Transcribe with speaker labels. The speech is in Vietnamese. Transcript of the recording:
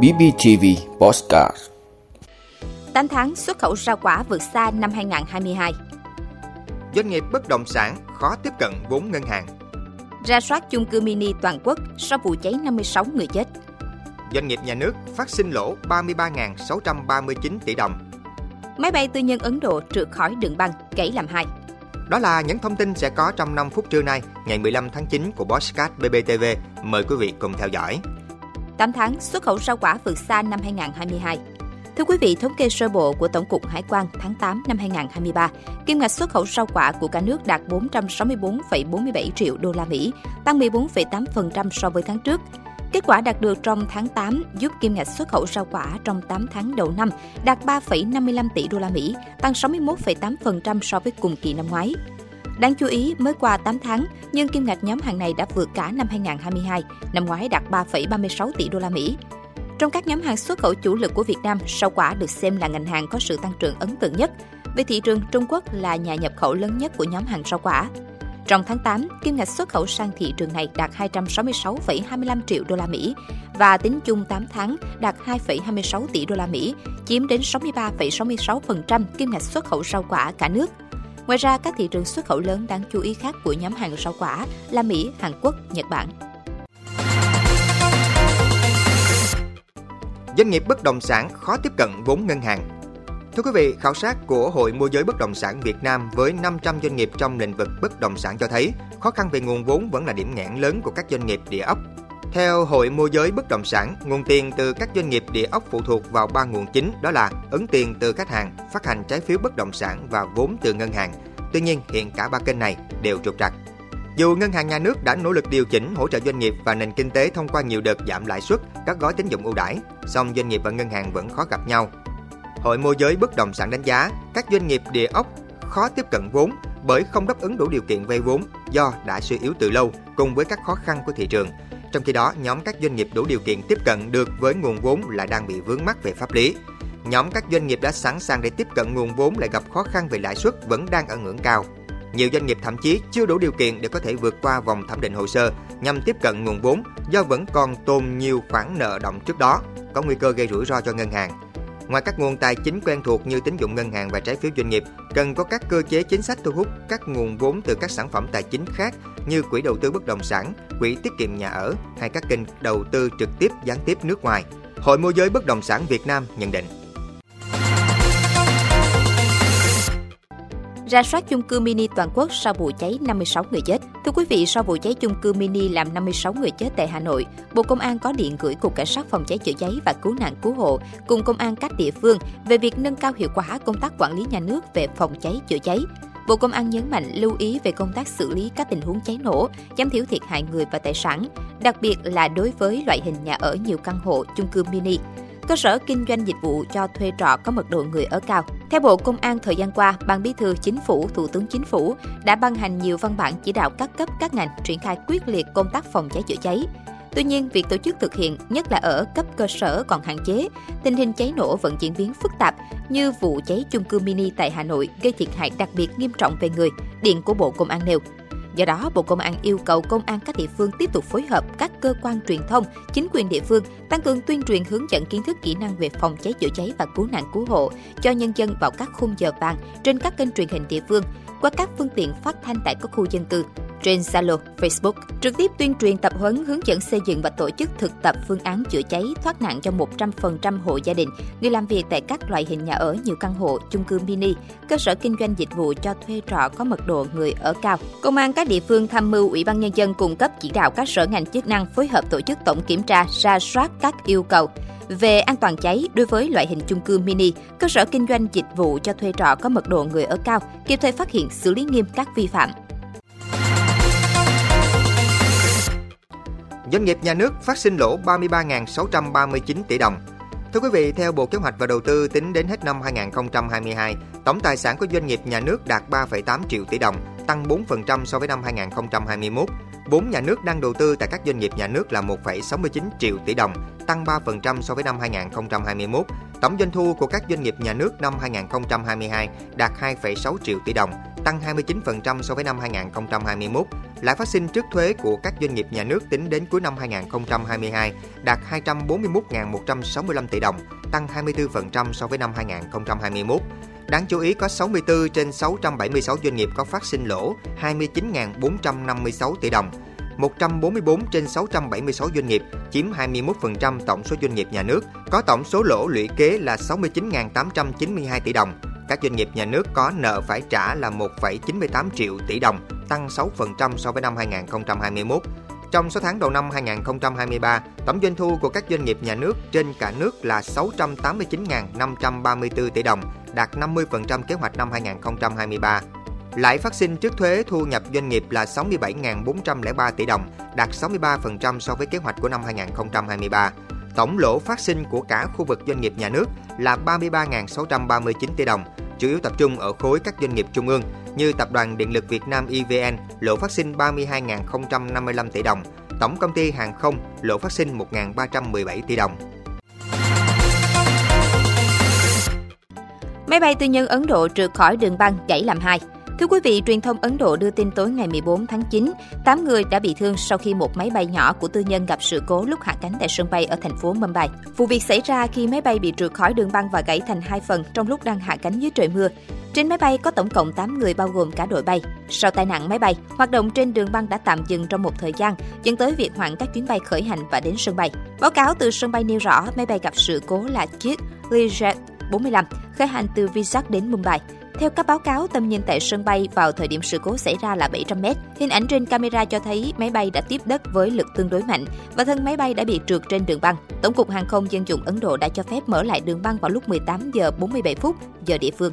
Speaker 1: BBTV Postcard.
Speaker 2: 8 tháng xuất khẩu rau quả vượt xa năm 2022
Speaker 3: Doanh nghiệp bất động sản khó tiếp cận vốn ngân hàng.
Speaker 2: Ra soát chung cư mini toàn quốc sau vụ cháy 56 người chết.
Speaker 3: Doanh nghiệp nhà nước phát sinh lỗ 33.639 tỷ đồng.
Speaker 2: Máy bay tư nhân Ấn Độ trượt khỏi đường băng, gãy làm hai.
Speaker 3: Đó là những thông tin sẽ có trong 5 phút trưa nay, ngày 15 tháng 9 của Bosscat BBTV. Mời quý vị cùng theo dõi.
Speaker 2: 8 tháng xuất khẩu rau quả vượt xa năm 2022 Thưa quý vị, thống kê sơ bộ của Tổng cục Hải quan tháng 8 năm 2023, kim ngạch xuất khẩu rau quả của cả nước đạt 464,47 triệu đô la Mỹ, tăng 14,8% so với tháng trước. Kết quả đạt được trong tháng 8 giúp kim ngạch xuất khẩu rau quả trong 8 tháng đầu năm đạt 3,55 tỷ đô la Mỹ, tăng 61,8% so với cùng kỳ năm ngoái. Đáng chú ý, mới qua 8 tháng, nhưng kim ngạch nhóm hàng này đã vượt cả năm 2022, năm ngoái đạt 3,36 tỷ đô la Mỹ. Trong các nhóm hàng xuất khẩu chủ lực của Việt Nam, rau quả được xem là ngành hàng có sự tăng trưởng ấn tượng nhất. Về thị trường, Trung Quốc là nhà nhập khẩu lớn nhất của nhóm hàng rau quả. Trong tháng 8, kim ngạch xuất khẩu sang thị trường này đạt 266,25 triệu đô la Mỹ và tính chung 8 tháng đạt 2,26 tỷ đô la Mỹ, chiếm đến 63,66% kim ngạch xuất khẩu rau quả cả nước. Ngoài ra, các thị trường xuất khẩu lớn đáng chú ý khác của nhóm hàng rau quả là Mỹ, Hàn Quốc, Nhật Bản.
Speaker 3: Doanh nghiệp bất động sản khó tiếp cận vốn ngân hàng. Thưa quý vị, khảo sát của Hội môi giới bất động sản Việt Nam với 500 doanh nghiệp trong lĩnh vực bất động sản cho thấy khó khăn về nguồn vốn vẫn là điểm nghẽn lớn của các doanh nghiệp địa ốc. Theo Hội môi giới bất động sản, nguồn tiền từ các doanh nghiệp địa ốc phụ thuộc vào ba nguồn chính đó là ứng tiền từ khách hàng, phát hành trái phiếu bất động sản và vốn từ ngân hàng. Tuy nhiên, hiện cả ba kênh này đều trục trặc. Dù ngân hàng nhà nước đã nỗ lực điều chỉnh hỗ trợ doanh nghiệp và nền kinh tế thông qua nhiều đợt giảm lãi suất, các gói tín dụng ưu đãi, song doanh nghiệp và ngân hàng vẫn khó gặp nhau. Hội môi giới bất động sản đánh giá các doanh nghiệp địa ốc khó tiếp cận vốn bởi không đáp ứng đủ điều kiện vay vốn do đã suy yếu từ lâu cùng với các khó khăn của thị trường. Trong khi đó, nhóm các doanh nghiệp đủ điều kiện tiếp cận được với nguồn vốn lại đang bị vướng mắc về pháp lý. Nhóm các doanh nghiệp đã sẵn sàng để tiếp cận nguồn vốn lại gặp khó khăn về lãi suất vẫn đang ở ngưỡng cao. Nhiều doanh nghiệp thậm chí chưa đủ điều kiện để có thể vượt qua vòng thẩm định hồ sơ nhằm tiếp cận nguồn vốn do vẫn còn tồn nhiều khoản nợ động trước đó, có nguy cơ gây rủi ro cho ngân hàng. Ngoài các nguồn tài chính quen thuộc như tín dụng ngân hàng và trái phiếu doanh nghiệp, cần có các cơ chế chính sách thu hút các nguồn vốn từ các sản phẩm tài chính khác như quỹ đầu tư bất động sản, quỹ tiết kiệm nhà ở hay các kênh đầu tư trực tiếp gián tiếp nước ngoài. Hội môi giới bất động sản Việt Nam nhận định.
Speaker 2: Ra soát chung cư mini toàn quốc sau vụ cháy 56 người chết. Thưa quý vị, sau vụ cháy chung cư mini làm 56 người chết tại Hà Nội, Bộ Công an có điện gửi Cục Cảnh sát phòng cháy chữa cháy và cứu nạn cứu hộ cùng công an các địa phương về việc nâng cao hiệu quả công tác quản lý nhà nước về phòng cháy chữa cháy. Bộ Công an nhấn mạnh lưu ý về công tác xử lý các tình huống cháy nổ, giảm thiểu thiệt hại người và tài sản, đặc biệt là đối với loại hình nhà ở nhiều căn hộ, chung cư mini cơ sở kinh doanh dịch vụ cho thuê trọ có mật độ người ở cao. Theo Bộ Công an thời gian qua, Ban Bí thư Chính phủ, Thủ tướng Chính phủ đã ban hành nhiều văn bản chỉ đạo các cấp các ngành triển khai quyết liệt công tác phòng cháy chữa cháy. Tuy nhiên, việc tổ chức thực hiện, nhất là ở cấp cơ sở còn hạn chế, tình hình cháy nổ vẫn diễn biến phức tạp như vụ cháy chung cư mini tại Hà Nội gây thiệt hại đặc biệt nghiêm trọng về người, điện của Bộ Công an nêu. Do đó, Bộ Công an yêu cầu công an các địa phương tiếp tục phối hợp các cơ quan truyền thông, chính quyền địa phương tăng cường tuyên truyền hướng dẫn kiến thức kỹ năng về phòng cháy chữa cháy và cứu nạn cứu hộ cho nhân dân vào các khung giờ vàng trên các kênh truyền hình địa phương qua các phương tiện phát thanh tại các khu dân cư trên Zalo, Facebook, trực tiếp tuyên truyền tập huấn hướng dẫn xây dựng và tổ chức thực tập phương án chữa cháy thoát nạn cho 100% hộ gia đình, người làm việc tại các loại hình nhà ở nhiều căn hộ, chung cư mini, cơ sở kinh doanh dịch vụ cho thuê trọ có mật độ người ở cao. Công an các địa phương tham mưu Ủy ban nhân dân cung cấp chỉ đạo các sở ngành chức năng phối hợp tổ chức tổng kiểm tra, ra soát các yêu cầu về an toàn cháy đối với loại hình chung cư mini, cơ sở kinh doanh dịch vụ cho thuê trọ có mật độ người ở cao, kịp thời phát hiện xử lý nghiêm các vi phạm.
Speaker 3: Doanh nghiệp nhà nước phát sinh lỗ 33.639 tỷ đồng. Thưa quý vị, theo Bộ Kế hoạch và Đầu tư tính đến hết năm 2022, tổng tài sản của doanh nghiệp nhà nước đạt 3,8 triệu tỷ đồng, tăng 4% so với năm 2021. Vốn nhà nước đang đầu tư tại các doanh nghiệp nhà nước là 1,69 triệu tỷ đồng, tăng 3% so với năm 2021. Tổng doanh thu của các doanh nghiệp nhà nước năm 2022 đạt 2,6 triệu tỷ đồng, tăng 29% so với năm 2021. Lãi phát sinh trước thuế của các doanh nghiệp nhà nước tính đến cuối năm 2022 đạt 241.165 tỷ đồng, tăng 24% so với năm 2021. Đáng chú ý có 64 trên 676 doanh nghiệp có phát sinh lỗ 29.456 tỷ đồng, 144 trên 676 doanh nghiệp, chiếm 21% tổng số doanh nghiệp nhà nước, có tổng số lỗ lũy kế là 69.892 tỷ đồng. Các doanh nghiệp nhà nước có nợ phải trả là 1,98 triệu tỷ đồng, tăng 6% so với năm 2021. Trong 6 tháng đầu năm 2023, tổng doanh thu của các doanh nghiệp nhà nước trên cả nước là 689.534 tỷ đồng, đạt 50% kế hoạch năm 2023. Lãi phát sinh trước thuế thu nhập doanh nghiệp là 67.403 tỷ đồng, đạt 63% so với kế hoạch của năm 2023. Tổng lỗ phát sinh của cả khu vực doanh nghiệp nhà nước là 33.639 tỷ đồng, chủ yếu tập trung ở khối các doanh nghiệp trung ương như Tập đoàn Điện lực Việt Nam EVN lỗ phát sinh 32.055 tỷ đồng, Tổng công ty Hàng không lỗ phát sinh 1.317 tỷ đồng.
Speaker 2: Máy bay tư nhân Ấn Độ trượt khỏi đường băng gãy làm hai. Thưa quý vị, truyền thông Ấn Độ đưa tin tối ngày 14 tháng 9, 8 người đã bị thương sau khi một máy bay nhỏ của tư nhân gặp sự cố lúc hạ cánh tại sân bay ở thành phố Mumbai. Vụ việc xảy ra khi máy bay bị trượt khỏi đường băng và gãy thành hai phần trong lúc đang hạ cánh dưới trời mưa. Trên máy bay có tổng cộng 8 người bao gồm cả đội bay. Sau tai nạn máy bay, hoạt động trên đường băng đã tạm dừng trong một thời gian, dẫn tới việc hoãn các chuyến bay khởi hành và đến sân bay. Báo cáo từ sân bay nêu rõ máy bay gặp sự cố là chiếc Learjet 45 khởi hành từ Vizag đến Mumbai. Theo các báo cáo, tầm nhìn tại sân bay vào thời điểm sự cố xảy ra là 700 m. Hình ảnh trên camera cho thấy máy bay đã tiếp đất với lực tương đối mạnh và thân máy bay đã bị trượt trên đường băng. Tổng cục Hàng không Dân dụng Ấn Độ đã cho phép mở lại đường băng vào lúc 18 giờ 47 phút giờ địa phương.